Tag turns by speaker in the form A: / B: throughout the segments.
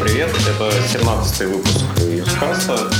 A: привет! Это 17 выпуск Юскаста.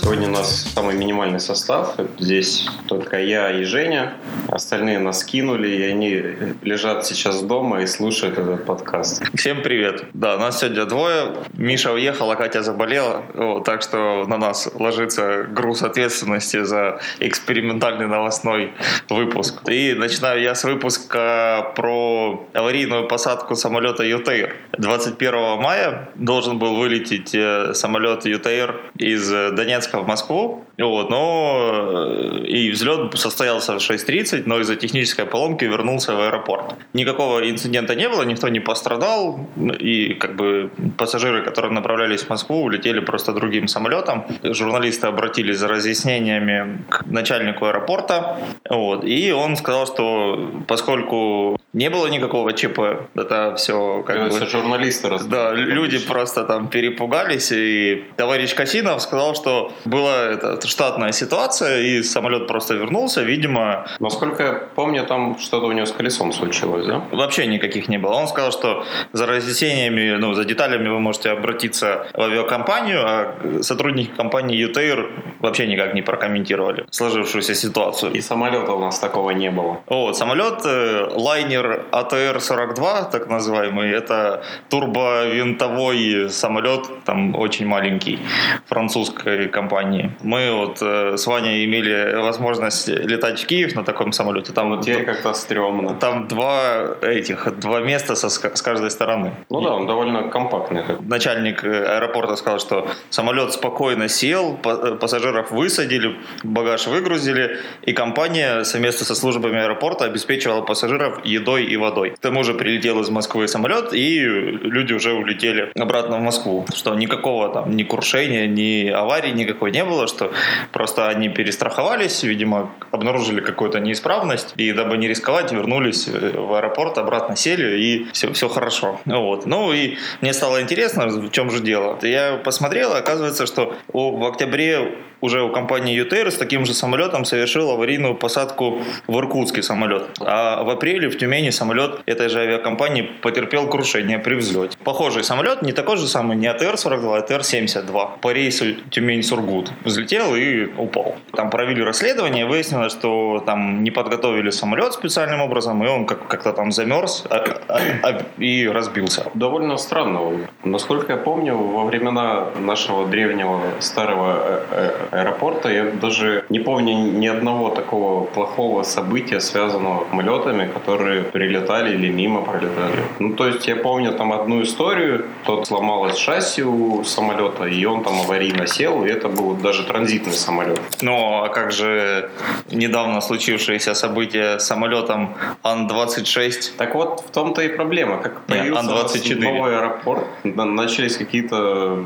A: Сегодня у нас самый минимальный состав. Здесь только я и Женя. Остальные нас кинули, и они лежат сейчас дома и слушают этот подкаст.
B: Всем привет. Да, нас сегодня двое. Миша уехал, а Катя заболела. Вот, так что на нас ложится груз ответственности за экспериментальный новостной выпуск. И начинаю я с выпуска про аварийную посадку самолета ЮТР. 21 мая должен был вылететь э, самолет ЮТР из Донецка в Москву. Вот, но э, и взлет состоялся в 6.30, но из-за технической поломки вернулся в аэропорт. Никакого инцидента не было, никто не пострадал, и как бы пассажиры, которые направлялись в Москву, улетели просто другим самолетом. Журналисты обратились за разъяснениями к начальнику аэропорта, вот, и он сказал, что поскольку не было никакого ЧП, это все как
A: Это
B: бы...
A: журналисты раз-
B: Да, люди просто там перепугались, и товарищ Касинов сказал, что была эта штатная ситуация, и самолет просто вернулся, видимо,
A: Насколько я помню, там что-то у него с колесом случилось, да?
B: вообще никаких не было. Он сказал, что за разъяснениями, ну, за деталями вы можете обратиться в авиакомпанию, а сотрудники компании ЮТР вообще никак не прокомментировали сложившуюся ситуацию.
A: И самолета у нас такого не было.
B: Вот, самолет э, лайнер АТР-42, так называемый, это турбовинтовой самолет, там очень маленький, французской компании. Мы вот э, с Ваней имели возможность летать в Киев на таком самолете. Там вот
A: Теперь как-то стрёмно.
B: там два этих, два места со, с каждой стороны.
A: Ну да, он довольно компактный.
B: Начальник э, аэропорта сказал, что самолет спокойно сел, э, пассажиров высадили, багаж выгрузили, и компания совместно со службами аэропорта обеспечивала пассажиров едой и водой. К тому же прилетел из Москвы самолет, и люди уже улетели обратно в Москву. Что никакого там ни крушения, ни аварии никакой не было, что просто они перестраховались, видимо, обнаружили какую-то неисправность, и дабы не рисковать, вернулись э, в аэропорт, обратно сели, и все, все хорошо. Вот. Ну и мне стало интересно, в чем же дело. Я посмотрел, оказывается, что в октябре уже у компании ЮТР с таким же самолетом совершил аварийную посадку в Иркутский самолет. А в апреле в Тюмени самолет этой же авиакомпании потерпел крушение при взлете. Похожий самолет, не такой же самый, не АТР-42, а АТР-72 по рейсу Тюмень-Сургут. Взлетел и упал. Там провели расследование, выяснилось, что там не подготовили самолет специальным образом, и он как- как-то там замерз а- а- а- и разбился.
A: Довольно странно. Насколько я помню, во времена нашего древнего старого э, э, аэропорта я даже не помню ни одного такого плохого события, связанного с самолетами, которые прилетали или мимо пролетали. Ну, то есть я помню там одну историю, тот сломалось шасси у самолета, и он там аварийно сел, и это был даже транзитный самолет.
B: Ну, а как же недавно случившееся событие с самолетом Ан-26?
A: Так вот, в том-то и проблема. Как появился у нас
B: Ан-24.
A: новый аэропорт, на- начались какие-то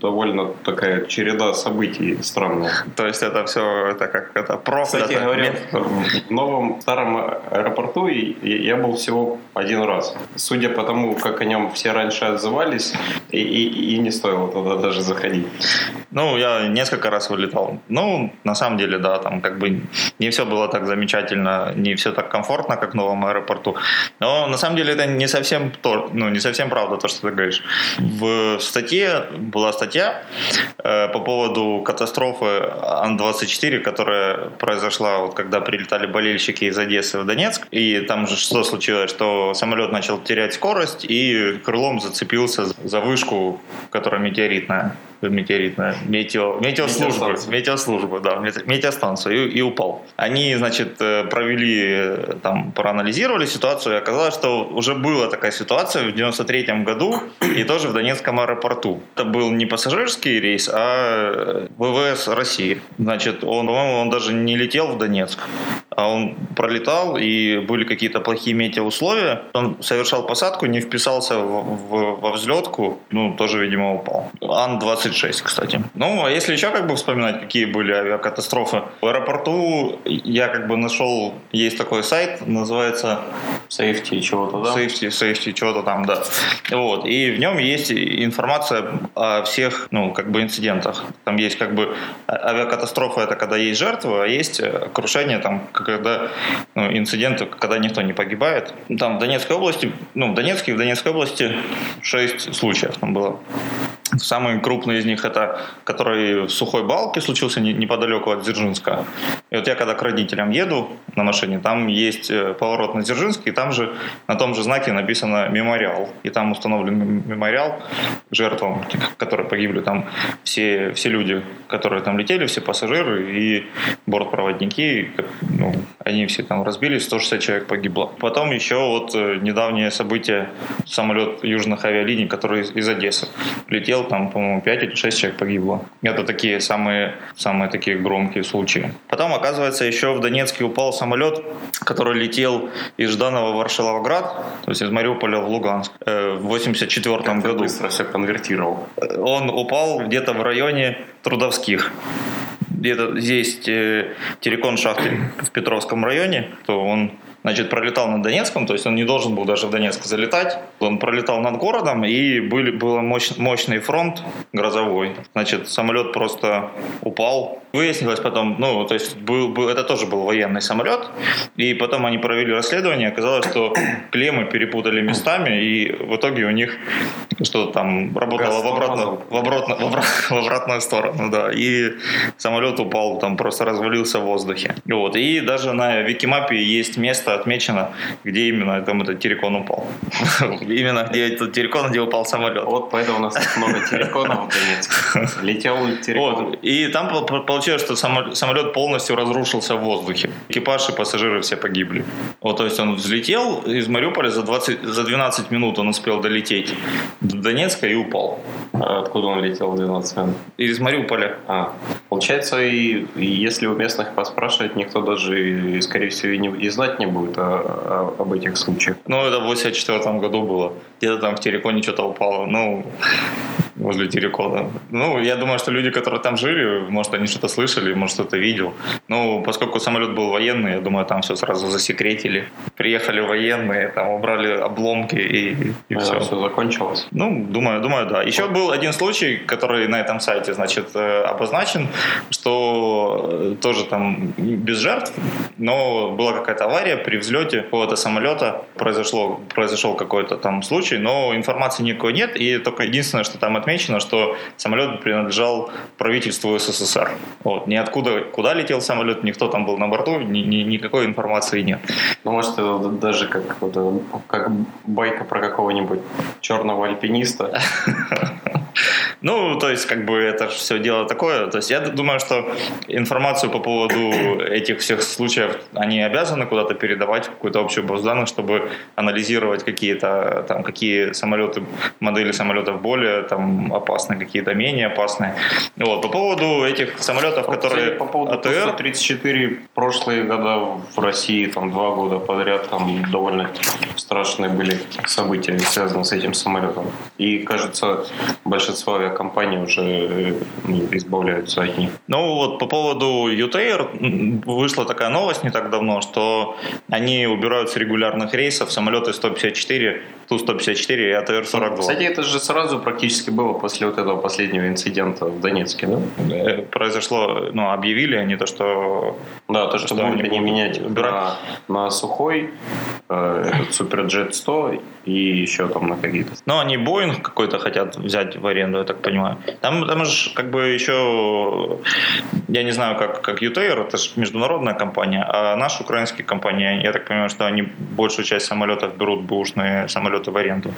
A: довольно такая череда событий странная.
B: То есть это все, это как это проф.
A: Кстати
B: это
A: говоря, в новом старом аэропорту и- и я был всего один раз. Судя по тому, как о нем все раньше отзывались, и, и- и не стоило туда даже заходить.
B: Ну, я несколько раз вылетал. Ну, на самом деле, да, там как бы не все было так замечательно, не все так комфортно, как в новом аэропорту. Но на самом деле это не совсем то, ну, не совсем правда то, что ты говоришь. В статье была статья э, по поводу катастрофы Ан-24, которая произошла, вот, когда прилетали болельщики из Одессы в Донецк. И там же что случилось, что самолет начал терять скорость и крылом зацепился за вышку, которая метеоритная метеоритная, метео, метеослужба,
A: Метеостанция.
B: метеослужба, да, мете- метеостанцию, и, и упал. Они, значит, э, провели, э, там, проанализировали ситуацию, и оказалось, что уже была такая ситуация в 93 году, и тоже в Донецком аэропорту. Это был не пассажирский рейс, а э, ВВС России. Значит, он, по-моему, он даже не летел в Донецк, а он пролетал, и были какие-то плохие метеоусловия. Он совершал посадку, не вписался в- в- во взлетку, ну, тоже, видимо, упал. Ан-24 26, кстати. Ну, а если еще как бы вспоминать, какие были авиакатастрофы, в аэропорту я как бы нашел, есть такой сайт, называется
A: Safety чего-то, да?
B: Safety, safety чего-то там, да. Вот. И в нем есть информация о всех, ну, как бы инцидентах. Там есть как бы а, авиакатастрофа, это когда есть жертвы, а есть э, крушение, там, когда ну, инциденты, когда никто не погибает. Там в Донецкой области, ну, в Донецке, в Донецкой области 6 случаев там было. Самый крупный из них это, который в Сухой Балке случился неподалеку от Дзержинска. И вот я когда к родителям еду на машине, там есть э, поворот на Дзержинск, и там же на том же знаке написано «Мемориал». И там установлен мемориал жертвам, которые погибли. Там все, все люди, которые там летели, все пассажиры и бортпроводники, ну, они все там разбились, 160 человек погибло. Потом еще вот э, недавнее событие, самолет южных авиалиний, который из, из Одессы летел, там, по-моему, 5 или 6 человек погибло. Это такие самые, самые такие громкие случаи. Потом, оказывается, еще в Донецке упал самолет, который летел из Жданова в Варшавоград, то есть из Мариуполя в Луганск, э, в 84 году.
A: быстро все конвертировал.
B: Он упал где-то в районе Трудовских где-то здесь э, телекон шахты в Петровском районе, то он значит, пролетал над Донецком, то есть он не должен был даже в Донецк залетать. Он пролетал над городом, и был, был мощ, мощный фронт грозовой. Значит, самолет просто упал. Выяснилось потом, ну, то есть был, был, это тоже был военный самолет, и потом они провели расследование, оказалось, что клеммы перепутали местами, и в итоге у них что-то там работало в, обратно, в, обратно, в, обратно, в обратную сторону, да, и самолет упал, там просто развалился в воздухе. Вот, и даже на Викимапе есть место отмечено, где именно там этот террикон упал. Именно где этот террикон, где упал самолет.
A: Вот поэтому у нас много терриконов в Донецке. Летел террикон.
B: И там получилось, что самолет полностью разрушился в воздухе. Экипаж и пассажиры все погибли. Вот, то есть он взлетел из Мариуполя за, 20, за 12 минут он успел долететь до Донецка и упал.
A: А откуда он летел в 12 минут?
B: Из Мариуполя.
A: А, получается, и, и если у местных поспрашивать, никто даже, и, скорее всего, и, не, и знать не будет о, о, об этих случаях.
B: Ну, это в 84 году было. Где-то там в Тереконе что-то упало. Ну, возле Терекона. Ну, я думаю, что люди, которые там жили, может, они что-то слышали, может, что-то видел. Ну, поскольку самолет был военный, я думаю, там все сразу засекретили. Приехали военные, там убрали обломки и, и
A: а,
B: все.
A: Все закончилось?
B: Ну, думаю, думаю, да. Еще был один случай, который на этом сайте, значит, э, обозначен, что э, тоже там без жертв, но была какая-то авария при взлете какого-то самолета, произошло, произошел какой-то там случай, но информации никакой нет, и только единственное, что там отмечено, что самолет принадлежал правительству СССР. Вот. Ниоткуда, куда летел самолет, никто там был на борту, ни, ни, никакой информации нет.
A: Ну, может, это даже как, как байка про какого-нибудь черного альпиниста.
B: Ну, то есть, как бы это все дело такое. То есть, я думаю, что информацию по поводу этих всех случаев они обязаны куда-то передавать какую-то общую базу данных, чтобы анализировать какие-то там, какие самолеты, модели самолетов более там опасны, какие-то менее опасные. Вот. По поводу этих самолетов,
A: по,
B: которые
A: по поводу АТР... 34 прошлые года в России, там два года подряд, там довольно страшные были события, связанные с этим самолетом. И, кажется, большинство авиакомпаний уже ну, избавляются от них.
B: Ну вот по поводу UTR вышла такая новость не так давно, что они убирают с регулярных рейсов самолеты 154, Ту-154 и АТР-42.
A: Кстати, это же сразу практически было после вот этого последнего инцидента в Донецке, да?
B: Э, произошло, ну, объявили они то, что...
A: Да, то, что, что будут они менять убирать. на, на сухой, э, этот Суперджет 100 и еще там на какие-то.
B: Ну, они Боинг какой-то хотят взять в аренду, я так понимаю. Там, там же как бы еще, я не знаю, как, как UTR, это же международная компания, а наша украинская компания, я так понимаю, что они большую часть самолетов берут бэушные самолеты в аренду.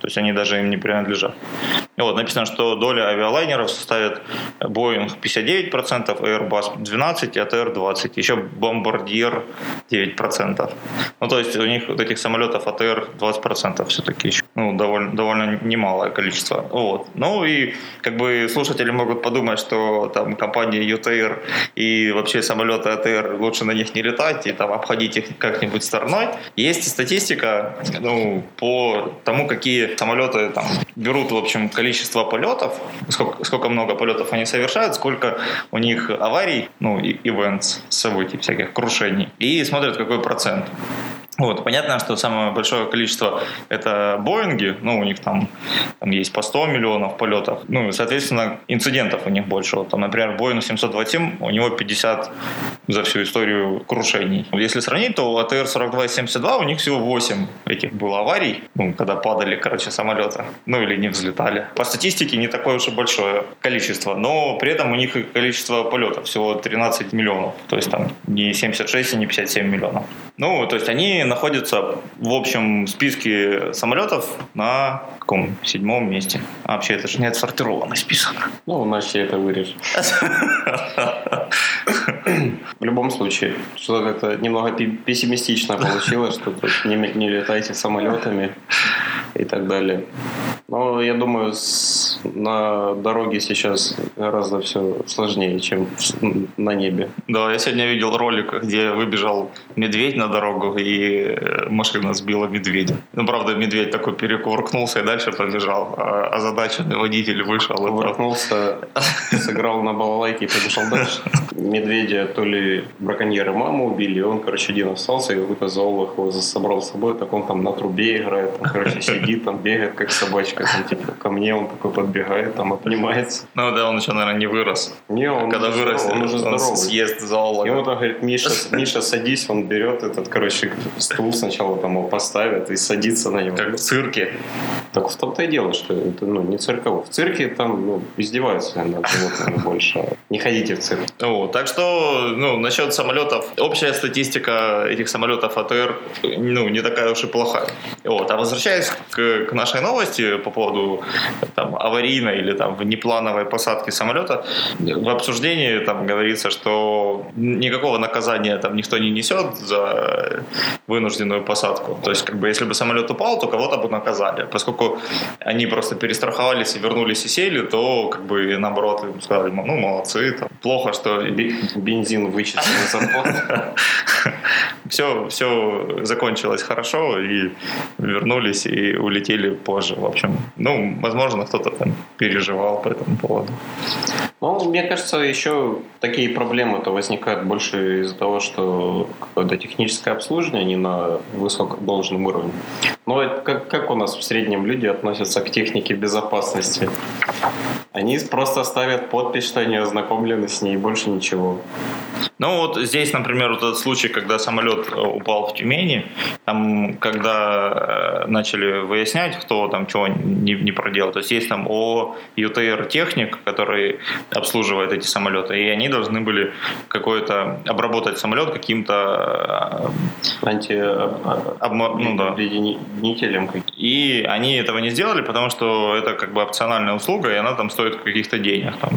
B: То есть они даже им не принадлежат. И вот написано, что доля авиалайнеров составит Boeing 59%, Airbus 12%, ATR 20%, еще Bombardier 9%. Ну, то есть у них вот этих самолетов ATR 20% все-таки еще. Ну, довольно, довольно немалое количество. Вот. Ну и как бы слушатели могут подумать, что там компания UTR и вообще самолеты ATR лучше на них не летать и там обходить их как-нибудь стороной. Есть статистика ну, по тому, какие самолеты там берут, в общем, количество количество полетов, сколько, сколько много полетов они совершают, сколько у них аварий, ну, и events, событий всяких, крушений, и смотрят, какой процент. Вот, понятно, что самое большое количество это Боинги, ну, у них там, там есть по 100 миллионов полетов, ну, и, соответственно, инцидентов у них больше. Вот, там, например, Boeing 727, у него 50 за всю историю крушений. Если сравнить, то АТР-42 и 72 у них всего 8 этих было аварий, ну, когда падали, короче, самолеты, ну, или не взлетали. По статистике не такое уж и большое количество, но при этом у них количество полетов всего 13 миллионов, то есть там не 76 и не 57 миллионов. Ну, то есть они находится в общем списке самолетов на каком седьмом месте. А вообще это же не отсортированный список.
A: Ну, у нас все это вырежем. В любом случае, что-то это немного пессимистично получилось, что не летайте самолетами и так далее. Но я думаю, с, на дороге сейчас гораздо все сложнее, чем на небе.
B: Да, я сегодня видел ролик, где выбежал медведь на дорогу, и машина сбила медведя. Ну, правда, медведь такой перекувыркнулся и дальше побежал, а, а задаченный водитель вышел.
A: Кувыркнулся, сыграл на балалайке и побежал дальше. Медведя то ли браконьеры маму убили, он, короче, один остался, и какой-то зоолог его собрал с собой, так он там на трубе играет, там, короче, сидит, там бегает, как собачка, там, типа, ко мне он такой подбегает, там, обнимается.
B: Ну да, он еще, наверное, не вырос.
A: Не, он
B: Когда
A: уже
B: вырос,
A: он уже здоровый.
B: он съест зоолога.
A: И он там говорит, Миша, Миша, садись, он берет этот, короче, стул сначала там его поставят и садится на него.
B: Как в цирке.
A: Так в том-то и дело, что это ну, не цирково. В цирке там ну, издеваются над животными больше. Не ходите в цирк.
B: О, так что, ну, насчет самолетов, общая статистика этих самолетов АТР, ну, не такая уж и плохая. Вот. А возвращаясь к, к нашей новости по поводу там, аварийной или там внеплановой посадки самолета, в обсуждении там говорится, что никакого наказания там никто не несет за вынужденную посадку. То есть, как бы, если бы самолет упал, то кого-то бы наказали. Поскольку они просто перестраховались и вернулись и сели, то, как бы, наоборот, им сказали, ну, молодцы, там, плохо, что...
A: Бензин вычислен зарплату.
B: Все, все закончилось хорошо, и вернулись, и улетели позже, в общем. Ну, возможно, кто-то там переживал по этому поводу.
A: Ну, мне кажется, еще такие проблемы-то возникают больше из-за того, что какое-то техническое обслуживание не на высоком должном уровне. Но как, как у нас в среднем люди относятся к технике безопасности? Они просто ставят подпись, что они ознакомлены с ней, больше ничего.
B: Ну вот здесь, например, вот этот случай, когда самолет э, упал в Тюмени, там, когда э, начали выяснять, кто там чего не, не проделал, то есть есть там о ЮТР техник, который обслуживает эти самолеты, и они должны были какой-то обработать самолет каким-то
A: э, анти
B: обма... ну, да.
A: И
B: они этого не сделали, потому что это как бы опциональная услуга, и она там стоит каких-то денег, там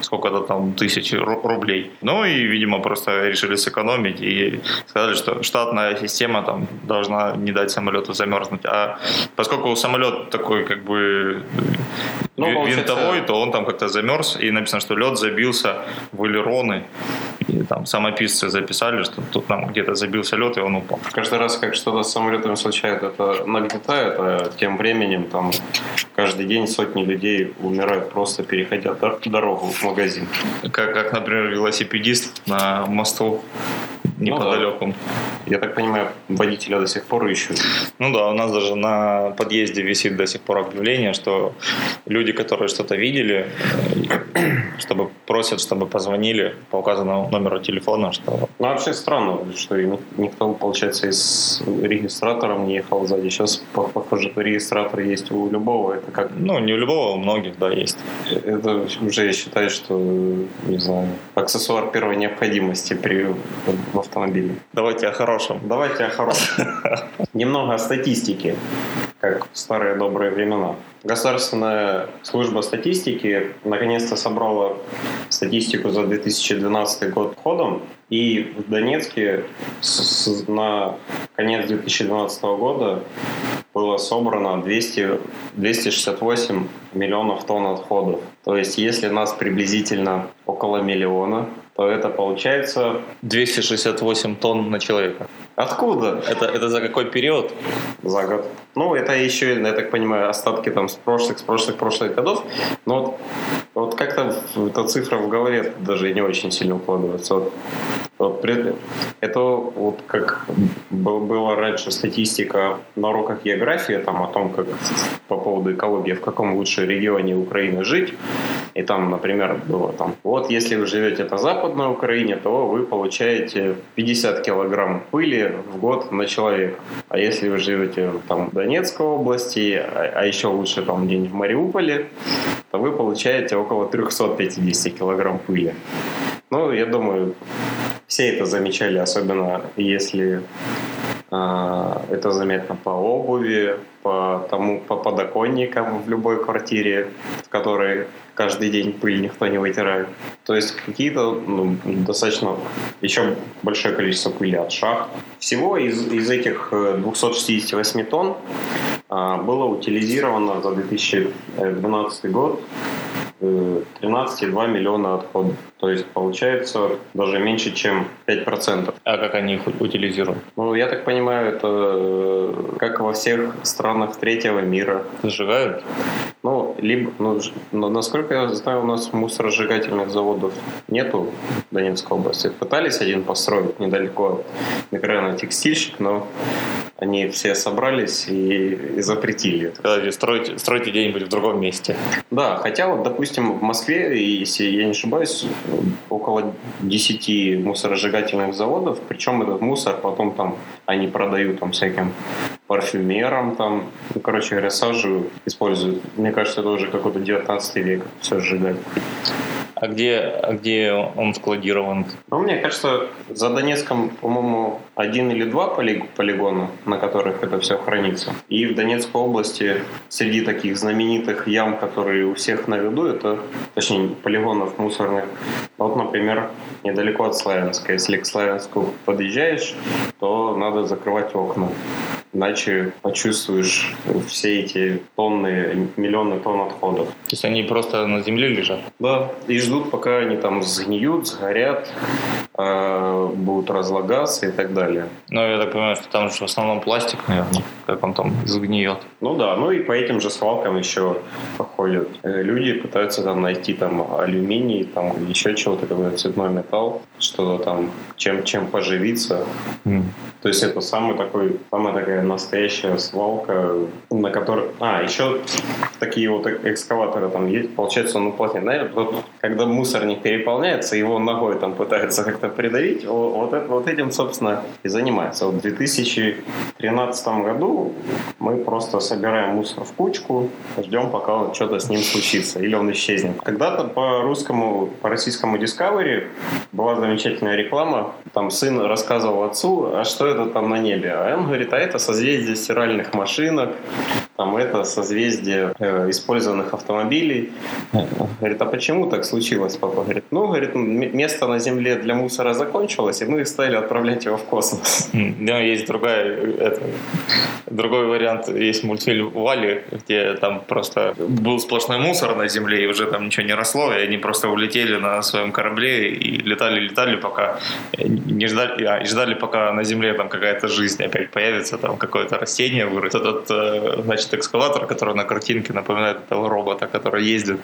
B: сколько-то там тысяч рублей. Ну и, видимо, просто решили сэкономить и сказали, что штатная система там должна не дать самолету замерзнуть. А поскольку самолет такой как бы ну, винтовой, то он там как-то замерз, и написано, что лед забился в элероны. И там самописцы записали, что тут там где-то забился лед, и он упал.
A: Каждый раз, как что-то с самолетами случается, это нагнетает, а тем временем там каждый день сотни людей умирают просто переходя дорогу в магазин.
B: Как, как например, велосипедист на мосту неподалеку. Ну,
A: да. Я так понимаю, водителя до сих пор ищут.
B: Ну да, у нас даже на подъезде висит до сих пор объявление, что люди, которые что-то видели, э, чтобы просят, чтобы позвонили по указанному номеру телефона, что...
A: Ну, вообще странно, что никто, получается, из регистратором не ехал сзади. Сейчас, похоже, регистратор есть у любого. Это как...
B: Ну, не у любого, у многих, да, есть.
A: Это уже, я считаю, что, не знаю, аксессуар первой необходимости при в автомобиле.
B: Давайте о хорошем.
A: Давайте о хорошем. Немного о статистике, как в старые добрые времена. Государственная служба статистики наконец-то собрала статистику за 2012 год ходом, и в Донецке на конец 2012 года было собрано 200, 268 миллионов тонн отходов. То есть если нас приблизительно около миллиона, то это получается...
B: 268 тонн на человека.
A: Откуда?
B: Это, это за какой период?
A: За год. Ну, это еще, я так понимаю, остатки там с прошлых, с прошлых, прошлых годов. Но вот, вот как-то эта цифра в голове даже не очень сильно укладывается. Вот, вот, это вот как была раньше статистика на уроках географии там, о том, как по поводу экологии, в каком лучше регионе Украины жить. И там, например, было там, вот если вы живете на Западной Украине, то вы получаете 50 килограмм пыли в год на человека. А если вы живете там в Донецкой области, а, а еще лучше там где-нибудь в Мариуполе, то вы получаете около 350 килограмм пыли. Ну, я думаю, все это замечали, особенно если это заметно по обуви, по тому, по подоконникам в любой квартире, в которой каждый день пыль никто не вытирает. То есть какие-то ну, достаточно еще большое количество пыли от шахт. Всего из, из этих 268 э, тонн а, было утилизировано за 2012 год 13,2 миллиона отходов. То есть получается даже меньше, чем 5%.
B: А как они их утилизируют?
A: Ну, я так понимаю, это э, как во всех странах третьего мира.
B: Зажигают?
A: Ну, либо, ну, насколько я знаю, у нас мусоросжигательных заводов нету в Донецкой области. Пытались один построить недалеко от микрорайона текстильщик, но они все собрались и, и запретили
B: это. Стройте, стройте где-нибудь в другом месте.
A: Да, хотя вот, допустим, в Москве, если я не ошибаюсь, около 10 мусоросжигательных заводов, причем этот мусор потом там они продают там всяким парфюмерам там, ну, короче говоря, сажу используют. Мне кажется, это уже какой-то 19 век все сжигать.
B: А где, а где он складирован?
A: Ну, мне кажется, за Донецком, по-моему, один или два полигона, на которых это все хранится. И в Донецкой области среди таких знаменитых ям, которые у всех на виду, это, точнее, полигонов мусорных, вот, например, недалеко от Славянска. Если к Славянску подъезжаешь, то надо закрывать окна иначе почувствуешь все эти тонны, миллионы тонн отходов. То
B: есть они просто на земле лежат?
A: Да, и ждут, пока они там сгниют, сгорят, э, будут разлагаться и так далее.
B: Ну, я так понимаю, что там же в основном пластик, наверное, как он там сгниет.
A: Ну да, ну и по этим же свалкам еще ходят э, люди, пытаются там найти там алюминий, там еще чего-то, какой-то цветной металл, что-то там, чем, чем поживиться. Mm. То есть это самый такой, самая такая настоящая свалка, на которой... А, еще такие вот экскаваторы там есть, получается, ну, плотнее. Наверное, вот, когда мусорник переполняется, его ногой там пытаются как-то придавить, вот, вот, это, вот этим, собственно, и занимается. Вот в 2013 году мы просто собираем мусор в кучку, ждем, пока что-то с ним случится, или он исчезнет. Когда-то по русскому, по российскому Discovery была замечательная реклама, там сын рассказывал отцу, а что это там на небе? А он говорит, а это созвездие стиральных машинок, там это созвездие э, использованных автомобилей. Говорит, а почему так случилось, папа? Говорит, ну, говорит, место на Земле для мусора закончилось, и мы стали отправлять его в космос.
B: Да, есть другая, это, другой вариант, есть мультфильм Вали, где там просто был сплошной мусор на Земле, и уже там ничего не росло, и они просто улетели на своем корабле и летали-летали, пока не ждали, а, и ждали, пока на Земле там какая-то жизнь опять появится, там какое-то растение вырастет. Этот, э, значит, экскаватор, который на картинке напоминает этого робота, который ездит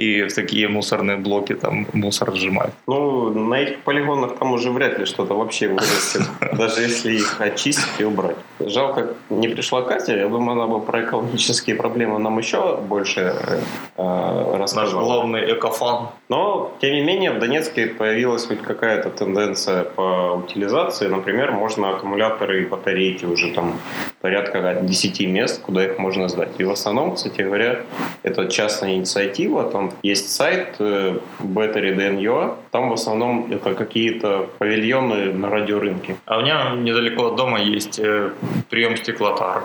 B: и в такие мусорные блоки там мусор сжимает.
A: Ну, на этих полигонах там уже вряд ли что-то вообще вырастет, даже если их очистить и убрать. Жалко, не пришла Катя, я думаю, она бы про экологические проблемы нам еще больше э, рассказывала.
B: Наш главный экофан.
A: Но, тем не менее, в Донецке появилась хоть какая-то тенденция по утилизации. Например, можно аккумуляторы и батарейки уже там порядка 10 мест, куда их можно сдать. И в основном, кстати говоря, это частная инициатива. Там есть сайт э, battery.dn.ua. Там в основном это какие-то павильоны на радиорынке.
B: А у меня недалеко от дома есть э, прием стеклотар.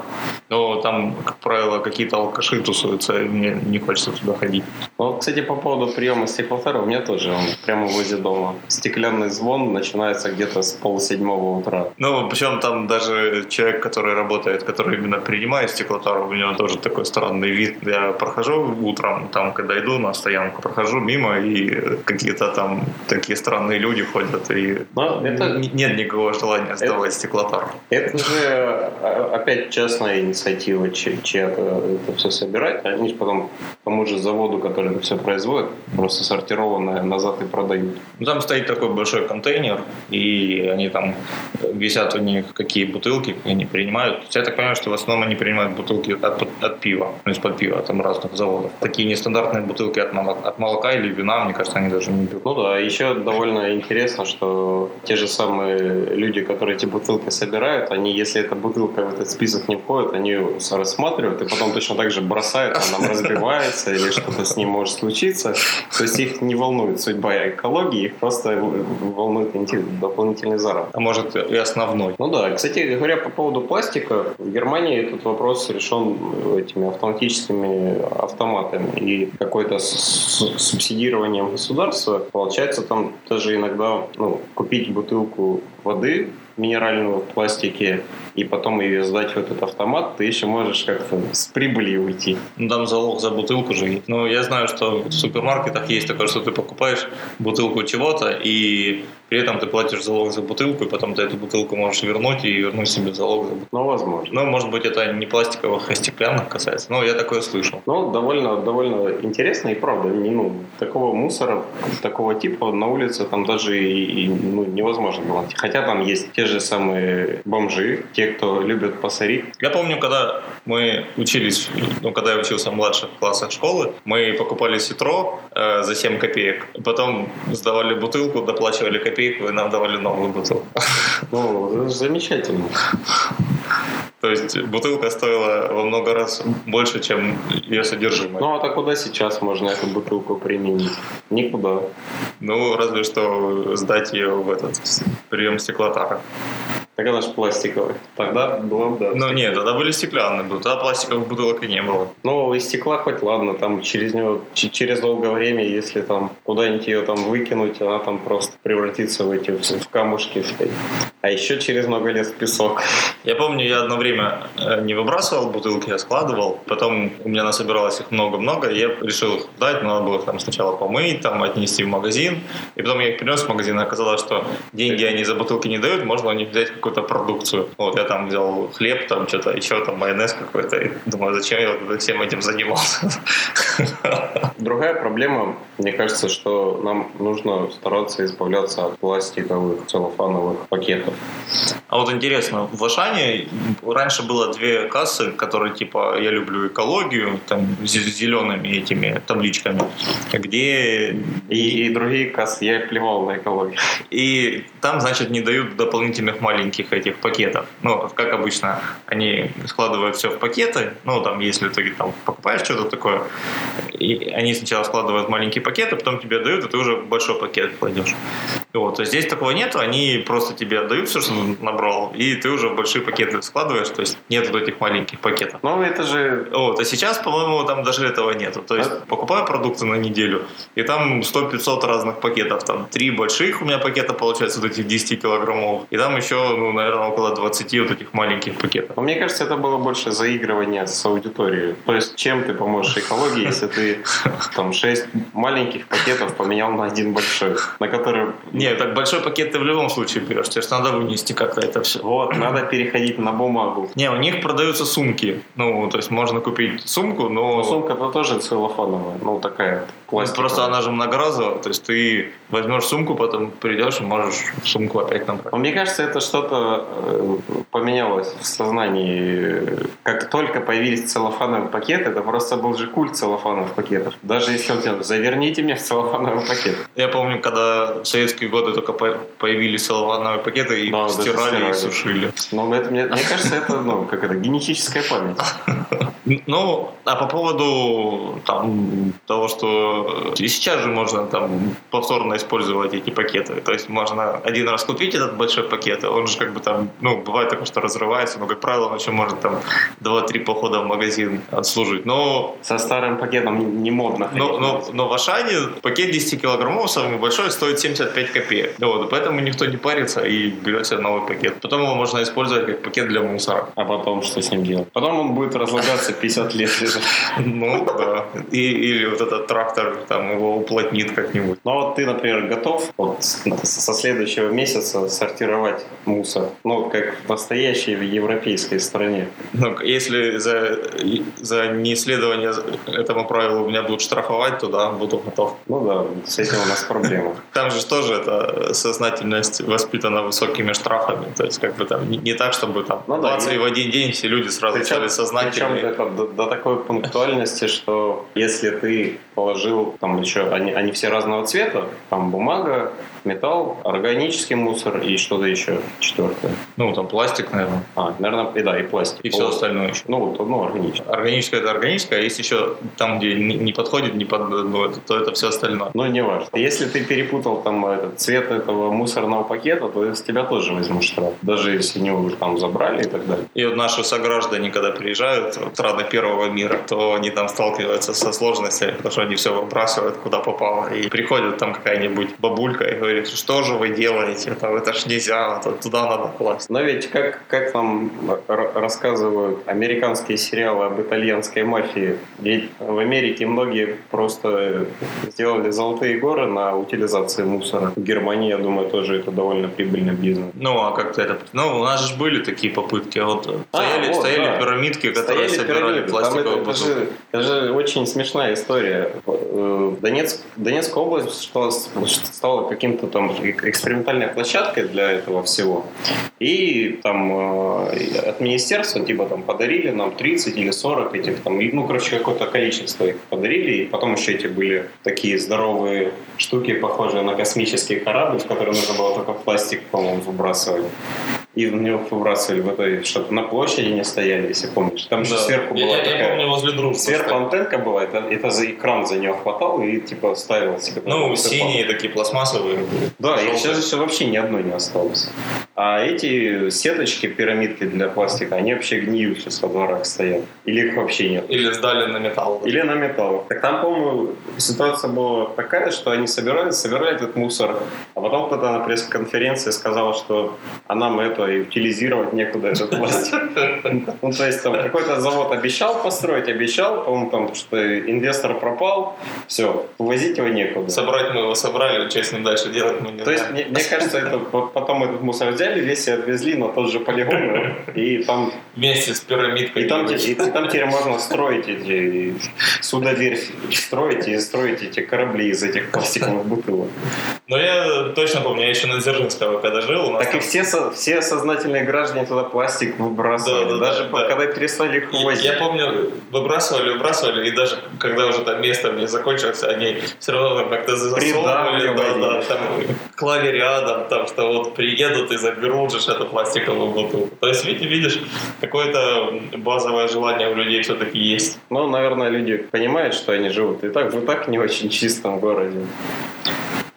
B: Но там, как правило, какие-то алкаши тусуются, и мне не хочется туда ходить.
A: Ну, кстати, по поводу приема стеклотара, у меня тоже он прямо возле дома. Стеклянный звон начинается где-то с полседьмого утра.
B: Ну, причем там даже человек, который работает который именно принимает стеклотару. У него тоже такой странный вид. Я прохожу утром, там, когда иду на стоянку, прохожу мимо, и какие-то там такие странные люди ходят, и
A: Но это...
B: нет никакого желания сдавать это... стеклотару.
A: Это же а, опять частная инициатива чья-то это все собирать. Они же потом тому же заводу, который это все производит, просто сортированное назад и продают.
B: Ну, там стоит такой большой контейнер, и они там висят у них какие бутылки они принимают. Я так понимаю, что в основном они принимают бутылки от, от пива, ну, из-под пива, там разных заводов. Такие нестандартные бутылки от молока, от молока или вина, мне кажется, они даже не берут.
A: Ну да, еще довольно интересно, что те же самые люди, которые эти бутылки собирают, они, если эта бутылка в этот список не входит, они ее рассматривают и потом точно так же бросают, она разбивается или что-то с ним может случиться. То есть их не волнует судьба экологии, их просто волнует дополнительный заработок.
B: А может и основной.
A: Ну да, кстати говоря, по поводу пластика, в Германии этот вопрос решен этими автоматическими автоматами и какой-то субсидированием государства. Получается, там даже иногда ну, купить бутылку воды минеральную в пластике и потом ее сдать в этот автомат, ты еще можешь как-то с прибыли уйти.
B: Ну, там залог за бутылку же. Ну, я знаю, что в супермаркетах есть такое, что ты покупаешь бутылку чего-то, и при этом ты платишь залог за бутылку, и потом ты эту бутылку можешь вернуть и вернуть себе залог за бутылку.
A: Ну, возможно.
B: Ну, может быть, это не пластиковых, а стеклянных касается. Но я такое слышал.
A: Ну, довольно, довольно интересно и правда. Не, ну, такого мусора, такого типа на улице там даже и, и ну, невозможно было. Хотя там есть те же самые бомжи, те, кто любят посорить.
B: Я помню, когда мы учились, ну, когда я учился в младших классах школы, мы покупали ситро э, за 7 копеек, потом сдавали бутылку, доплачивали копейку и нам давали новую бутылку.
A: Ну, замечательно.
B: То есть бутылка стоила во много раз больше, чем ее содержимое.
A: Ну а так куда сейчас можно эту бутылку применить? Никуда.
B: Ну, разве что сдать ее в этот прием стеклотара.
A: Так она же пластиковая. Тогда было, да.
B: Ну нет, тогда были стеклянные, тогда пластиковых бутылок и не было.
A: Ну, из стекла хоть ладно, там через него, через долгое время, если там куда-нибудь ее там выкинуть, она там просто превратится в эти, в камушки. А еще через много лет в песок.
B: Я помню, я одно время э, не выбрасывал бутылки, я складывал. Потом у меня насобиралось их много-много, и я решил их дать, надо было их там сначала помыть, там отнести в магазин. И потом я их принес в магазин, и оказалось, что деньги они за бутылки не дают, можно у них взять какую-то продукцию. Вот, я там взял хлеб, там что-то еще, там майонез какой-то. И думаю, зачем я вот всем этим занимался?
A: Другая проблема, мне кажется, что нам нужно стараться избавляться от пластиковых целлофановых пакетов.
B: А вот интересно, в Ашане раньше было две кассы, которые типа «Я люблю экологию», там с зелеными этими табличками, где...
A: И, и другие кассы «Я плевал на экологию».
B: И там, значит, не дают дополнительных маленьких этих пакетов. Ну, как обычно, они складывают все в пакеты. Ну, там, если ты там покупаешь что-то такое, и они сначала складывают маленькие пакеты, потом тебе дают, и ты уже большой пакет кладешь. Вот, а здесь такого нет, они просто тебе отдают все, что набрал, и ты уже в большие пакеты складываешь, то есть нет вот этих маленьких пакетов.
A: Ну, это же...
B: Вот, а сейчас, по-моему, там даже этого нету. То есть а? покупаю продукты на неделю, и там 100-500 разных пакетов, там три больших у меня пакета получается, вот этих 10 килограммов, и там еще, ну, наверное, около 20 вот этих маленьких пакетов.
A: Но мне кажется, это было больше заигрывание с аудиторией. То есть чем ты поможешь экологии, если ты там 6 маленьких пакетов поменял на один большой, на который...
B: Не, так большой пакет ты в любом случае берешь, тебе надо вынести как-то это все.
A: Вот, надо переходить на бумагу.
B: Не, у них продаются сумки. Ну, то есть можно купить сумку, но...
A: но сумка-то тоже целлофановая, ну такая
B: пластиковая. Просто она же многоразовая, то есть ты возьмешь сумку, потом придешь и можешь сумку опять набрать.
A: Мне кажется, это что-то э, поменялось в сознании. Как только появились целлофановые пакеты, это просто был же культ целлофановых пакетов. Даже если он тебе, заверните мне в целлофановый пакет.
B: Я помню, когда в советские годы только появились целлофановые пакеты, и да, стирали, стирали и сушили.
A: Но это, мне, мне кажется, это ну, как это, генетическая память.
B: Ну, а по поводу там, того, что и сейчас же можно там повторно использовать эти пакеты. То есть можно один раз купить этот большой пакет, а он же как бы там, ну, бывает такое, что разрывается, но, как правило, он еще может там 2-3 похода в магазин отслужить. Но...
A: Со старым пакетом не модно.
B: Но, но, но в Ашане пакет 10 килограммов самый большой стоит 75 копеек. Вот, поэтому никто не парится и берет себе новый пакет. Потом его можно использовать как пакет для мусора.
A: А потом что с ним делать? Потом он будет разлагаться 50 лет лежать.
B: Ну, да. И, или вот этот трактор там его уплотнит как-нибудь.
A: Ну, а вот ты, например, готов вот со следующего месяца сортировать мусор? Ну, как в настоящей европейской стране.
B: Ну, если за, за неисследование этому правилу меня будут штрафовать, то да, буду готов.
A: Ну да, с этим у нас проблема.
B: Там же тоже это сознательность воспитана высокими штрафами. То есть, как бы там не, не так, чтобы там ну, 20 да, и в один день все люди сразу причем, стали сознательными.
A: Причем до, до такой пунктуальности, что если ты положил там еще, они, они все разного цвета, там бумага, металл, органический мусор и что-то еще четвертое.
B: Ну, там пластик, наверное.
A: А, наверное, и да, и пластик.
B: И все остальное еще.
A: Ну, вот одно органическое.
B: Органическое это органическое, а если еще там, где не, не подходит, не под, ну, это, то это все остальное.
A: Ну, не важно. Если ты перепутал там этот цвет этого мусорного пакета, то с тебя тоже возьмут штраф. Даже если не уже там забрали и так далее.
B: И вот наши сограждане, когда приезжают в страны первого мира, то они там сталкиваются со сложностями, потому что они все выбрасывают куда попало. И приходит там какая-нибудь бабулька и говорит, что же вы делаете, это, это ж нельзя, туда надо класть.
A: Но ведь как, как нам рассказывают американские сериалы об итальянской мафии, ведь в Америке многие просто сделали золотые горы на утилизации мусора. В Германии, я думаю, тоже это довольно прибыльный бизнес.
B: Ну, а как-то это... Ну, у нас же были такие попытки. Вот а, стояли, вот, стояли да. пирамидки, которые стояли собирали пирамиды. пластиковые
A: это, это, же, это же очень смешная история. Донецк, Донецкая область стала, стала каким-то там экспериментальной площадкой для этого всего. И там э, от министерства типа там подарили нам 30 или 40 этих там, ну, короче, какое-то количество их подарили. И потом еще эти были такие здоровые штуки, похожие на космический корабль, в который нужно было только пластик, по-моему, выбрасывать и в него выбрасывали в итоге, что-то на площади не стояли, если помнишь. Там да. же сверху была
B: я,
A: такая...
B: Я помню, возле дружбы.
A: Сверху антенка была, это, это за экран за нее хватал и типа ставил себе.
B: Ну, синие такие пластмассовые.
A: Да, и сейчас же вообще ни одной не осталось. А эти сеточки, пирамидки для пластика, они вообще гниют сейчас во дворах стоят. Или их вообще нет.
B: Или сдали на металл.
A: Или на металл. Так там, по-моему, ситуация была такая, что они собирали, собирали этот мусор, а потом кто-то на пресс-конференции сказал, что а нам это и утилизировать некуда этот пластик. Ну, то есть там какой-то завод обещал построить, обещал, по-моему, там, что инвестор пропал, все, увозить его некуда.
B: Собрать мы его собрали, что с ним дальше делать мы не
A: То есть, мне, мне кажется, это потом этот мусор взяли, весь и отвезли на тот же полигон, и там...
B: Вместе с пирамидкой.
A: И там, и, и там теперь можно строить эти судоверфи, строить и строить эти корабли из этих пластиковых бутылок.
B: Но я точно помню, я еще на Дзержинского когда жил.
A: Так там... и все, все сознательные граждане туда пластик выбрасывали, да, да, даже да, когда да. перестали их возить.
B: Я помню, выбрасывали, выбрасывали, и даже когда уже там место мне закончилось, они все равно как-то засовывали, да, да, там, клали рядом, там, что вот приедут и заберут же эту пластиковую бутылку. То есть, видишь, какое-то базовое желание у людей все-таки есть.
A: Ну, наверное, люди понимают, что они живут и так в и так не очень чистом городе.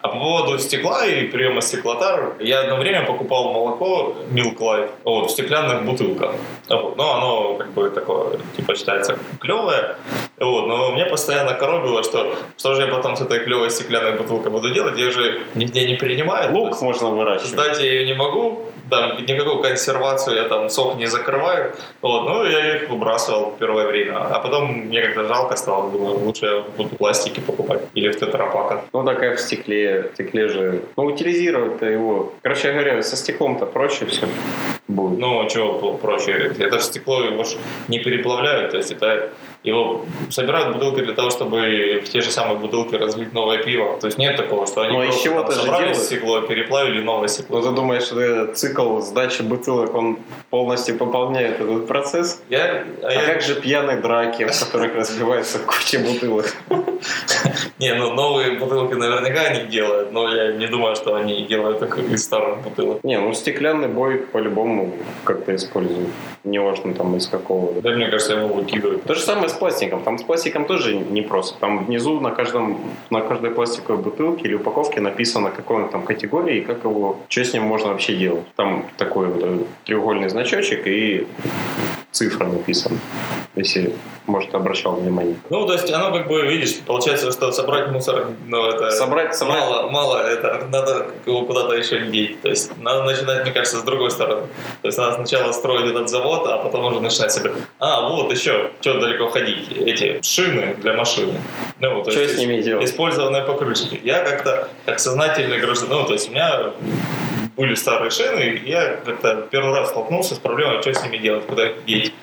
B: А по поводу стекла и приема стеклотар, я одно время покупал молоко Milk Life вот, в стеклянных бутылках. Вот. Но оно как бы такое, типа, считается клевое. Вот. Но мне постоянно коробило, что что же я потом с этой клевой стеклянной бутылкой буду делать? Я же нигде не принимаю.
A: Лук можно выращивать.
B: Сдать я ее не могу, там никакую консервацию я там сок не закрываю. Вот, ну, я их выбрасывал первое время. А потом мне как-то жалко стало. Думаю, лучше я буду пластики покупать или в тетрапаках.
A: Ну, такая в стекле. В стекле же... Ну, утилизировать-то его... Короче говоря, со стеклом-то проще все будет.
B: Ну, чего проще? Это стекло его же не переплавляют. То есть это его собирают бутылки для того, чтобы в те же самые бутылки разлить новое пиво. То есть нет такого, что они
A: Но просто там,
B: собрали стекло, переплавили новое стекло.
A: Ну ты думаешь, что цикл сдачи бутылок, он полностью пополняет этот процесс?
B: Я,
A: а, а я... как же пьяные драки, в которых разбивается куча бутылок?
B: Не, ну новые бутылки наверняка они делают, но я не думаю, что они делают так из старых бутылок.
A: Не, ну стеклянный бой по-любому как-то используют. Не важно там из какого.
B: Да, мне кажется, его выкидывают.
A: То же самое с пластиком. Там с пластиком тоже не просто. Там внизу на, каждом, на каждой пластиковой бутылке или упаковке написано, какой он там категории и как его, что с ним можно вообще делать. Там такой вот треугольный значочек и цифра написана, если, может, обращал внимание.
B: Ну, то есть оно как бы, видишь, получается, что собрать мусор, ну, это
A: собрать, собрать...
B: мало, мало, это надо его куда-то еще деть. То есть надо начинать, мне кажется, с другой стороны. То есть надо сначала строить этот завод, а потом уже начинать себе. А, вот еще, что далеко ходить, эти шины для машины.
A: Ну, то что есть, с ними делать?
B: Использованные покрышки. Я как-то, как сознательный гражданин, ну, то есть у меня были старые шины, и я как-то первый раз столкнулся с проблемой, что с ними делать, куда их деть.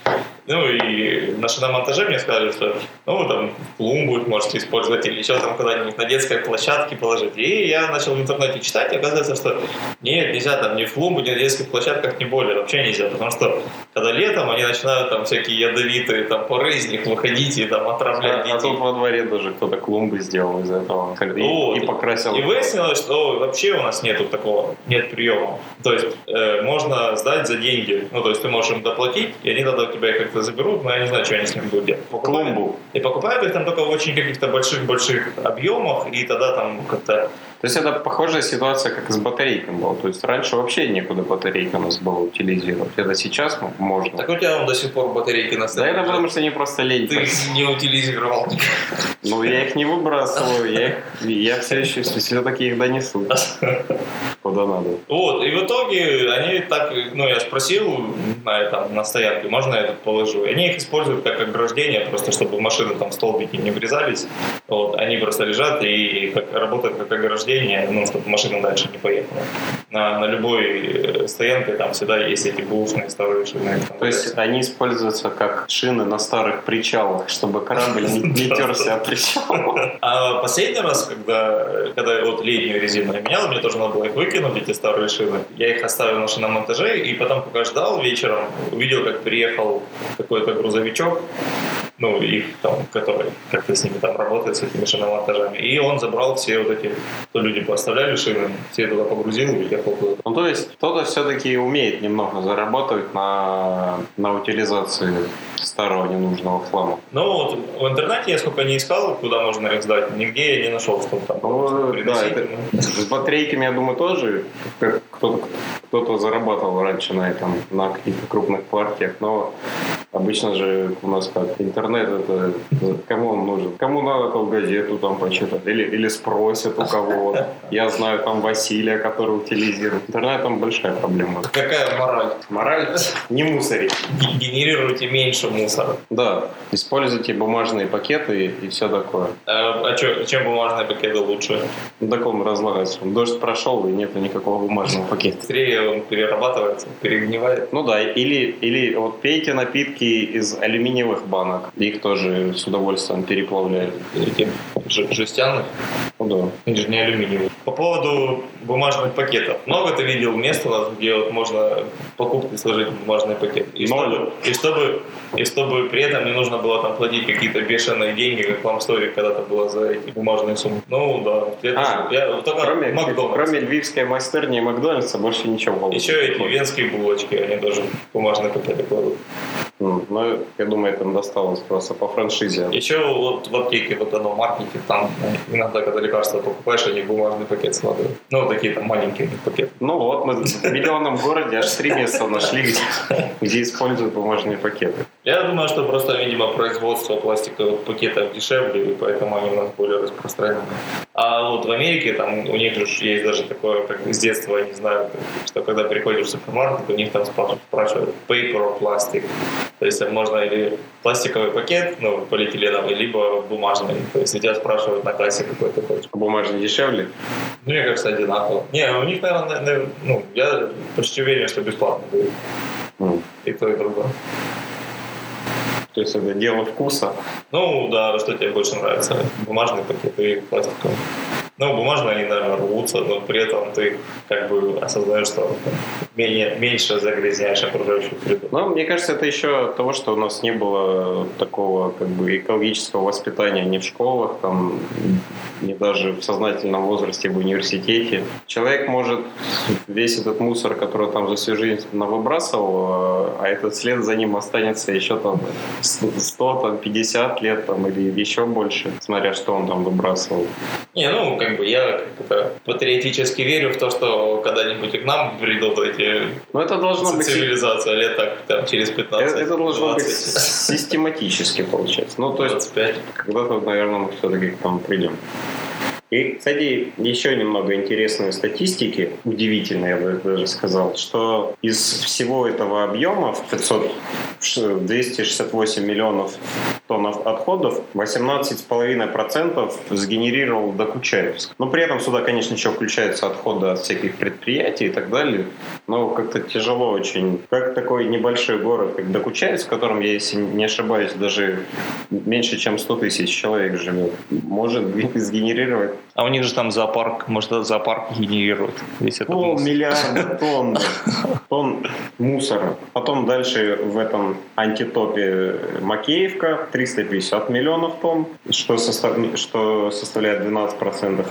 B: Ну и на шиномонтаже мне сказали, что ну там клумбу можете использовать или еще там куда-нибудь на детской площадке положить. И я начал в интернете читать, и оказывается, что нет, нельзя там ни в клумбу, ни на детских площадках, ни более, вообще нельзя, потому что когда летом они начинают там всякие ядовитые там поры из них выходить и там отравлять
A: а, детей. А тут во дворе даже кто-то клумбы сделал из этого и, вот. и покрасил.
B: И выяснилось, что вообще у нас нету такого, нет приема. То есть э, можно сдать за деньги, ну то есть ты можешь им доплатить, и они тогда у тебя как как-то заберут, но я не знаю, что они с ним будут делать.
A: Покупают, Клумбу.
B: И покупают их там только в очень каких-то больших-больших объемах, и тогда там как-то
A: то есть это похожая ситуация, как с батарейками была. То есть раньше вообще некуда батарейка у нас было утилизировать. Это сейчас можно.
B: Так у тебя он до сих пор батарейки на
A: Да это потому, что они просто лень.
B: Ты их не утилизировал.
A: Ну, я их не выбрасываю, я, их, я все еще все-таки их донесу. Куда надо.
B: Вот, и в итоге они так, ну, я спросил на этом, на стоянке, можно я тут положу? И они их используют как ограждение, просто чтобы машины там столбики не врезались. Вот, они просто лежат и как, работают как ограждение ну, чтобы машина дальше не поехала. На, на любой э, стоянке там всегда есть эти бушные старые шины.
A: То есть они используются как шины на старых причалах, чтобы корабль не, не терся от причала.
B: А последний раз, когда, когда вот летнюю резину я менял, мне тоже надо было их выкинуть, эти старые шины. Я их оставил на шиномонтаже, и потом, пока ждал вечером, увидел, как приехал какой-то грузовичок, ну, их там, которые как-то с ними там работают, с этими шиномонтажами. И он забрал все вот эти, что люди поставляли шины, все туда погрузил и уехал туда.
A: Ну, то есть кто-то все-таки умеет немного зарабатывать на, на утилизации старого ненужного хлама.
B: Ну, вот в интернете я сколько не искал, куда можно их сдать, нигде я не нашел, что там
A: ну, да, это, С батарейками, я думаю, тоже кто-то кто зарабатывал раньше на этом, на каких-то крупных партиях, но Обычно же у нас как интернет, это кому он нужен? Кому надо там газету там почитать? Или, или спросят у кого Я знаю там Василия, который утилизирует. Интернет там большая проблема.
B: Какая мораль?
A: Мораль не мусорить.
B: Генерируйте меньше мусора.
A: Да. Используйте бумажные пакеты и, и все такое.
B: А, а чё, чем бумажные пакеты лучше?
A: Ну, так он разлагается. Дождь прошел и нет никакого бумажного пакета.
B: Быстрее он перерабатывается, перегнивает.
A: Ну да, или, или вот пейте напитки из алюминиевых банок. Их тоже с удовольствием переплавляют.
B: Жестяных?
A: Ну да.
B: Они же не алюминиевые. По поводу бумажных пакетов. Много ты видел мест у нас, где вот можно покупки сложить в бумажный пакет. И чтобы, и, чтобы, и чтобы при этом не нужно было там платить какие-то бешеные деньги, как вам стоит когда-то было за эти бумажные суммы. Ну да.
A: Это а, я, только кроме, Макдональдс. Кроме львивской мастерни и Макдональдса больше ничего.
B: Еще эти венские булочки, они тоже бумажные пакеты кладут.
A: Ну, я думаю, это досталось просто по франшизе.
B: Еще вот в аптеке, вот оно маркете, там иногда, когда лекарства покупаешь, они бумажный пакет складывают. Ну, такие там маленькие пакеты.
A: Ну вот, мы в миллионном городе аж три места нашли, где, где используют бумажные пакеты.
B: Я думаю, что просто, видимо, производство пластиковых пакетов дешевле, и поэтому они у нас более распространены. А вот в Америке, там у них же есть даже такое, как с детства, я не знаю, что когда приходишь в супермаркет, у них там спрашивают paper or plastic. То есть можно или пластиковый пакет, ну, полиэтиленовый, либо бумажный. То есть тебя спрашивают на кассе, какой ты хочешь.
A: Бумажный дешевле?
B: Ну, мне кажется, одинаково. Не, у них, наверное, ну, я почти уверен, что бесплатно будет. Mm. И то, и другое.
A: То есть это дело вкуса?
B: Ну да, что тебе больше нравится? Бумажный пакет или пластиковый? Ну, бумажные они, наверное, рвутся, но при этом ты как бы осознаешь, что менее, меньше загрязняешь окружающую среду.
A: Ну, мне кажется, это еще от того, что у нас не было такого как бы экологического воспитания ни в школах, там, ни даже в сознательном возрасте в университете. Человек может весь этот мусор, который там за всю жизнь выбрасывал, а этот след за ним останется еще там 100, там, 50 лет там, или еще больше, смотря что он там выбрасывал.
B: Не, ну, как бы я как-то патриотически верю в то, что когда-нибудь и к нам придут эти
C: все-таки
A: Но это должно быть...
C: цивилизация лет так там, через 15
A: Это, это должно быть
C: 20.
A: систематически получается. Ну, то есть
C: 25.
A: когда-то, наверное, мы все-таки к тому придем. И, кстати, еще немного интересной статистики, удивительно, я бы даже сказал, что из всего этого объема в 500, ш- 268 миллионов тонн отходов 18,5% сгенерировал Докучаевск. Но при этом сюда, конечно, еще включаются отходы от всяких предприятий и так далее. Но как-то тяжело очень. Как такой небольшой город, как Докучаевск, в котором, я, если не ошибаюсь, даже меньше, чем 100 тысяч человек живет, может сгенерировать
B: А у них же там зоопарк, может, зоопарк генерирует весь этот
A: полмиллиарда тонн, тонн мусора. Потом дальше в этом антитопе Макеевка 350 миллионов тонн, что, состав- что составляет 12%.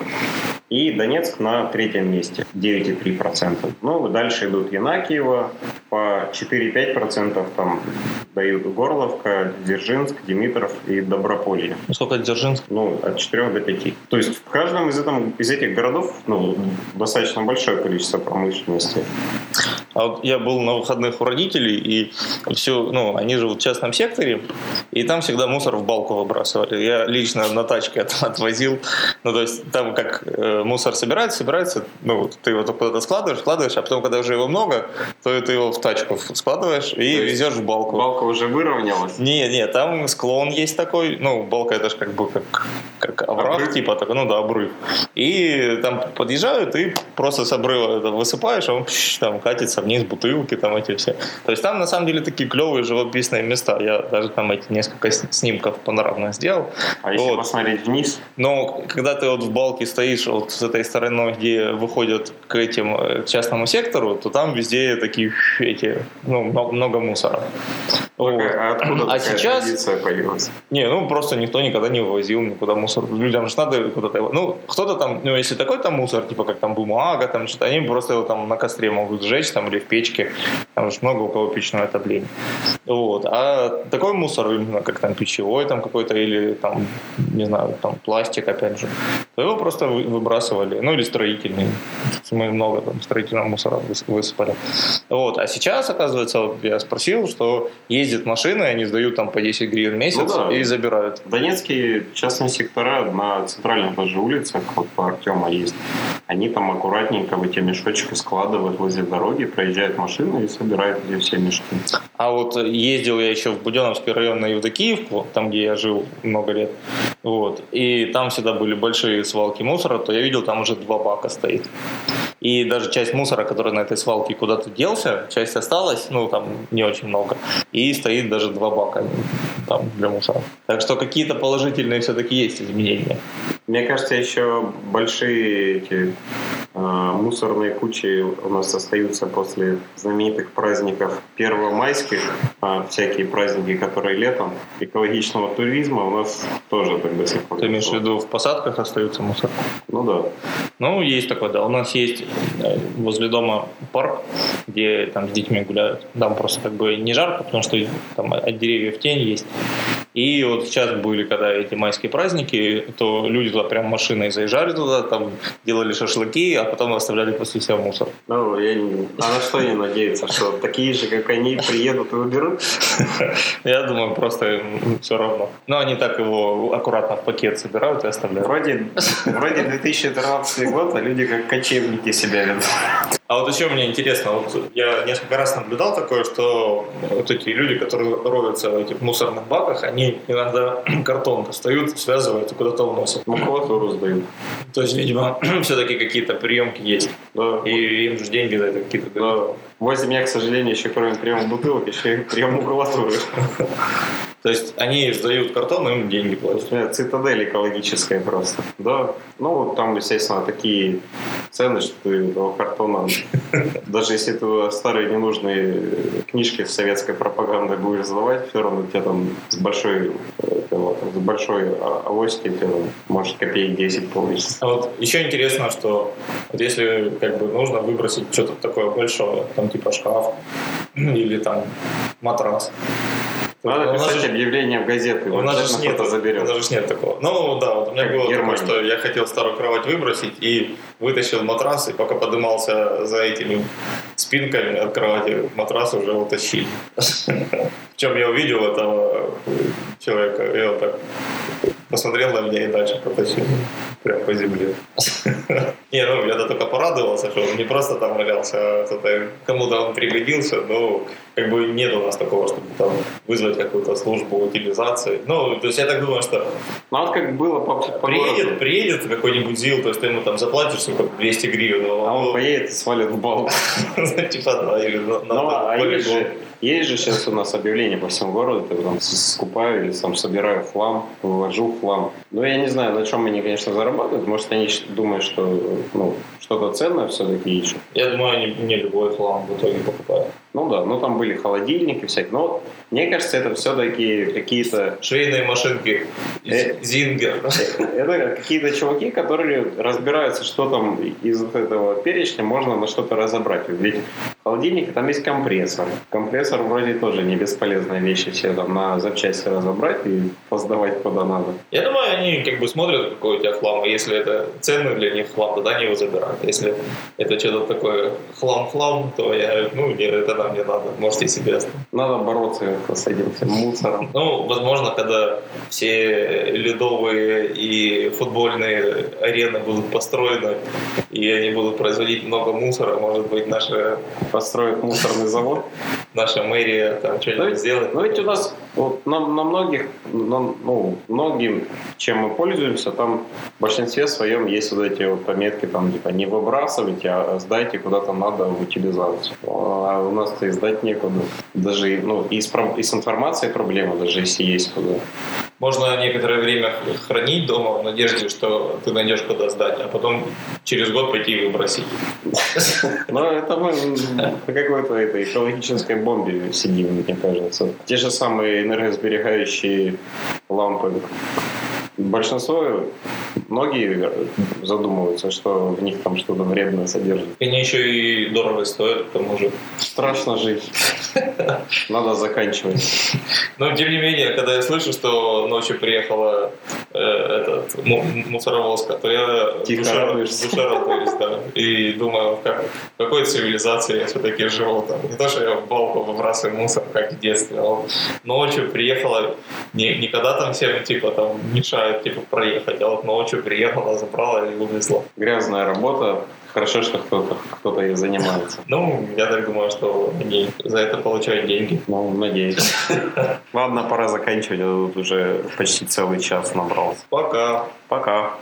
A: И Донецк на третьем месте 9,3%. Ну, дальше идут Янакиево по 4-5% там дают Горловка, Дзержинск, Димитров и Доброполье.
B: Ну, Сколько Дзержинск?
A: Ну, от 4 до 5. То есть в каждом из, этом, из этих городов ну, достаточно большое количество промышленности.
B: А вот я был на выходных у родителей, и все, ну, они живут в частном секторе, и там всегда мусор в балку выбрасывали. Я лично на тачке это отвозил. Ну, то есть там как э, мусор собирается, собирается, ну, ты его куда-то складываешь, складываешь, а потом, когда уже его много, то ты его в тачку складываешь и
A: То
B: везешь в балку.
A: Балка уже выровнялась.
B: Не, не, там склон есть такой, ну, балка это же как бы как, как овраг,
A: Обрыв?
B: типа такой, ну да, обрыв. И там подъезжают, и просто с обрыва это высыпаешь, а он пш, там катится вниз, бутылки там эти все. То есть там на самом деле такие клевые живописные места. Я даже там эти несколько снимков панорамных сделал.
A: А если
B: Вот.
A: посмотреть вниз,
B: Но когда ты вот в балке стоишь вот с этой стороной, где выходят к этим э, к частному сектору, то там везде такие эти, ну, много, много мусора. Вот.
A: а откуда
B: А
A: такая
B: сейчас-
A: традиция появилась?
B: Не, ну просто никто никогда не вывозил никуда мусор. Людям же надо куда-то его... Ну, кто-то там, ну, если такой там мусор, типа как там бумага, там что-то, они просто его там на костре могут сжечь там или в печке. Там же много у кого печное отопление. Вот. А такой мусор, именно как там пищевой там какой-то или там, не знаю, там пластик опять же, то его просто вы- выбрасывали. Ну, или строительный. Мы много там строительного мусора высыпали. Вот. А сейчас, оказывается, вот я спросил, что ездят машины, они сдают там по 10 гривен в месяц
A: Ну да.
B: и забирают.
A: Донецкие частные сектора на центральных даже улицах, вот по Артема есть, они там аккуратненько в эти мешочки складывают возле дороги, проезжает машина и собирает эти все мешки.
B: А вот ездил я еще в Буденовский район на Евдокиевку, там, где я жил много лет. Вот. И там всегда были большие свалки мусора, то я видел, там уже два бака стоит. И даже часть мусора, который на этой свалке куда-то делся, часть осталась, ну, там не очень много. И стоит даже два бака там для мусора. Так что какие-то положительные все-таки есть изменения.
A: Мне кажется, еще большие эти мусорные кучи у нас остаются после знаменитых праздников первомайских, а всякие праздники, которые летом, экологичного туризма у нас тоже до сих пор.
B: Ты имеешь в виду, в посадках остается мусор?
A: Ну да.
B: Ну, есть такое, да. У нас есть э, возле дома парк, где там с детьми гуляют. Там просто как бы не жарко, потому что там от деревьев тень есть. И вот сейчас были, когда эти майские праздники, то люди туда прям машиной заезжали туда, там делали шашлыки, а потом оставляли после себя мусор.
A: Ну, я не... А на что они надеются? Что такие же, как они, приедут и уберут?
B: Я думаю, просто все равно. Но они так его аккуратно в пакет собирают и оставляют.
A: Вроде, вроде 2013 год, а люди как кочевники себя ведут.
B: А вот еще мне интересно, вот я несколько раз наблюдал такое, что вот эти люди, которые роются в этих мусорных баках, они иногда картон достают, связывают и куда-то уносят.
A: Макулатуру сдают.
B: То есть, видимо, все-таки какие-то приемки есть.
A: Да.
B: И им же деньги за это какие-то дают.
A: Да. Возле меня, к сожалению, еще кроме приема бутылок, еще и прием макулатуры.
B: То есть они сдают картон, им деньги платят.
A: Э, Цитадель экологическая просто. Да. Ну, вот там, естественно, такие цены, что ты этого картона, даже если ты старые ненужные книжки с советской пропагандой будешь сдавать, все равно тебе там с большой, э, с большой а- авоськи может копеек 10 получится.
B: А вот еще интересно, что вот если как бы нужно выбросить что-то такое большое, там типа шкаф или там матрас,
A: Надо писать
B: же-
A: объявление в газеты.
B: У нас же нет,
A: заберет.
B: у нас же нет такого. Ну да, вот у меня
A: Как
B: было такое, что я хотел старую кровать выбросить и вытащил матрас, и пока подымался за этими спинками от кровати, матрас уже утащили. В чем я увидел этого человека, и он так посмотрел на меня и дальше потащил. Прям по земле. Не, ну я-то только порадовался, что он не просто там валялся, а кому-то он пригодился, но как бы нет у нас такого, чтобы там вызвать какую-то службу утилизации. Ну, то есть я так думаю, что
A: Ну, вот как было по, по
B: приедет,
A: городу.
B: приедет какой-нибудь ЗИЛ, то есть ты ему там заплатишь сука, 200 гривен,
A: А он
B: ну,
A: поедет и свалит в балку.
B: типа да, или на,
A: Ну, а есть же, сейчас у нас объявление по всему городу, ты там скупаю или там собираю хлам, вывожу хлам. Ну, я не знаю, на чем они, конечно, зарабатывают. Может, они думают, что ну, что-то ценное все-таки ищут.
B: Я думаю, они не любой хлам в итоге покупают.
A: Ну да, ну там были холодильники всякие. Но мне кажется, это все-таки какие-то
B: Швейные машинки,
A: Э.
B: Зингер.
A: это какие-то чуваки, которые разбираются, что там из вот этого перечня можно на что-то разобрать. Ведь в холодильнике там есть компрессор. Компрессор вроде тоже не бесполезная вещь, все там на запчасти разобрать и поздавать куда надо.
B: Я думаю, они как бы смотрят, какой у тебя хлам, и если это ценный для них хлам, тогда они его забирают. Если это что-то такое хлам-хлам, то я, ну, не, это нам не надо, можете себе оставить.
A: Надо бороться с этим всем мусором.
B: Ну, возможно, когда все ледовые и футбольные арены будут построены, и они будут производить много мусора, может быть, наша,
A: Построить мусорный завод.
B: наша мэрия там
A: Ну
B: что-нибудь сделает.
A: ну ведь у нас вот, на, на многих, на- ну, многим, чем мы пользуемся, там в большинстве своем есть вот эти вот пометки, там, типа, не выбрасывайте, а сдайте куда-то надо в утилизацию. А у нас-то и сдать некуда. Даже, ну, и с, и с информацией проблема, даже если есть куда.
B: Можно некоторое время хранить дома в надежде, что ты найдешь куда сдать, а потом через год пойти и выбросить.
A: Но это мы на какой-то этой экологической бомбе сидим, мне кажется. Те же самые энергосберегающие лампы. Большинство, многие задумываются, что в них там что-то вредное содержится.
B: Они еще и дорого стоят, к тому же.
A: Страшно жить. Надо заканчивать.
B: Но тем не менее, когда я слышу, что ночью приехала э, этот му- мусоровозка, то я
A: Тихо
B: душа,
A: радуешься.
B: душа радуюсь, да. И думаю, как, в какой цивилизации я все-таки живу там. Не то, что я в балку выбрасываю мусор, как в детстве, а ночью приехала, не, не когда там всем типа там мешают типа проехать, а вот ночью приехала, забрала и увезла.
A: Грязная работа. Хорошо, что кто-то кто ей занимается.
B: Ну, я так думаю, что они за это получают деньги.
A: Ну, надеюсь. Ладно, пора заканчивать. Я тут уже почти целый час набрался.
B: Пока.
A: Пока.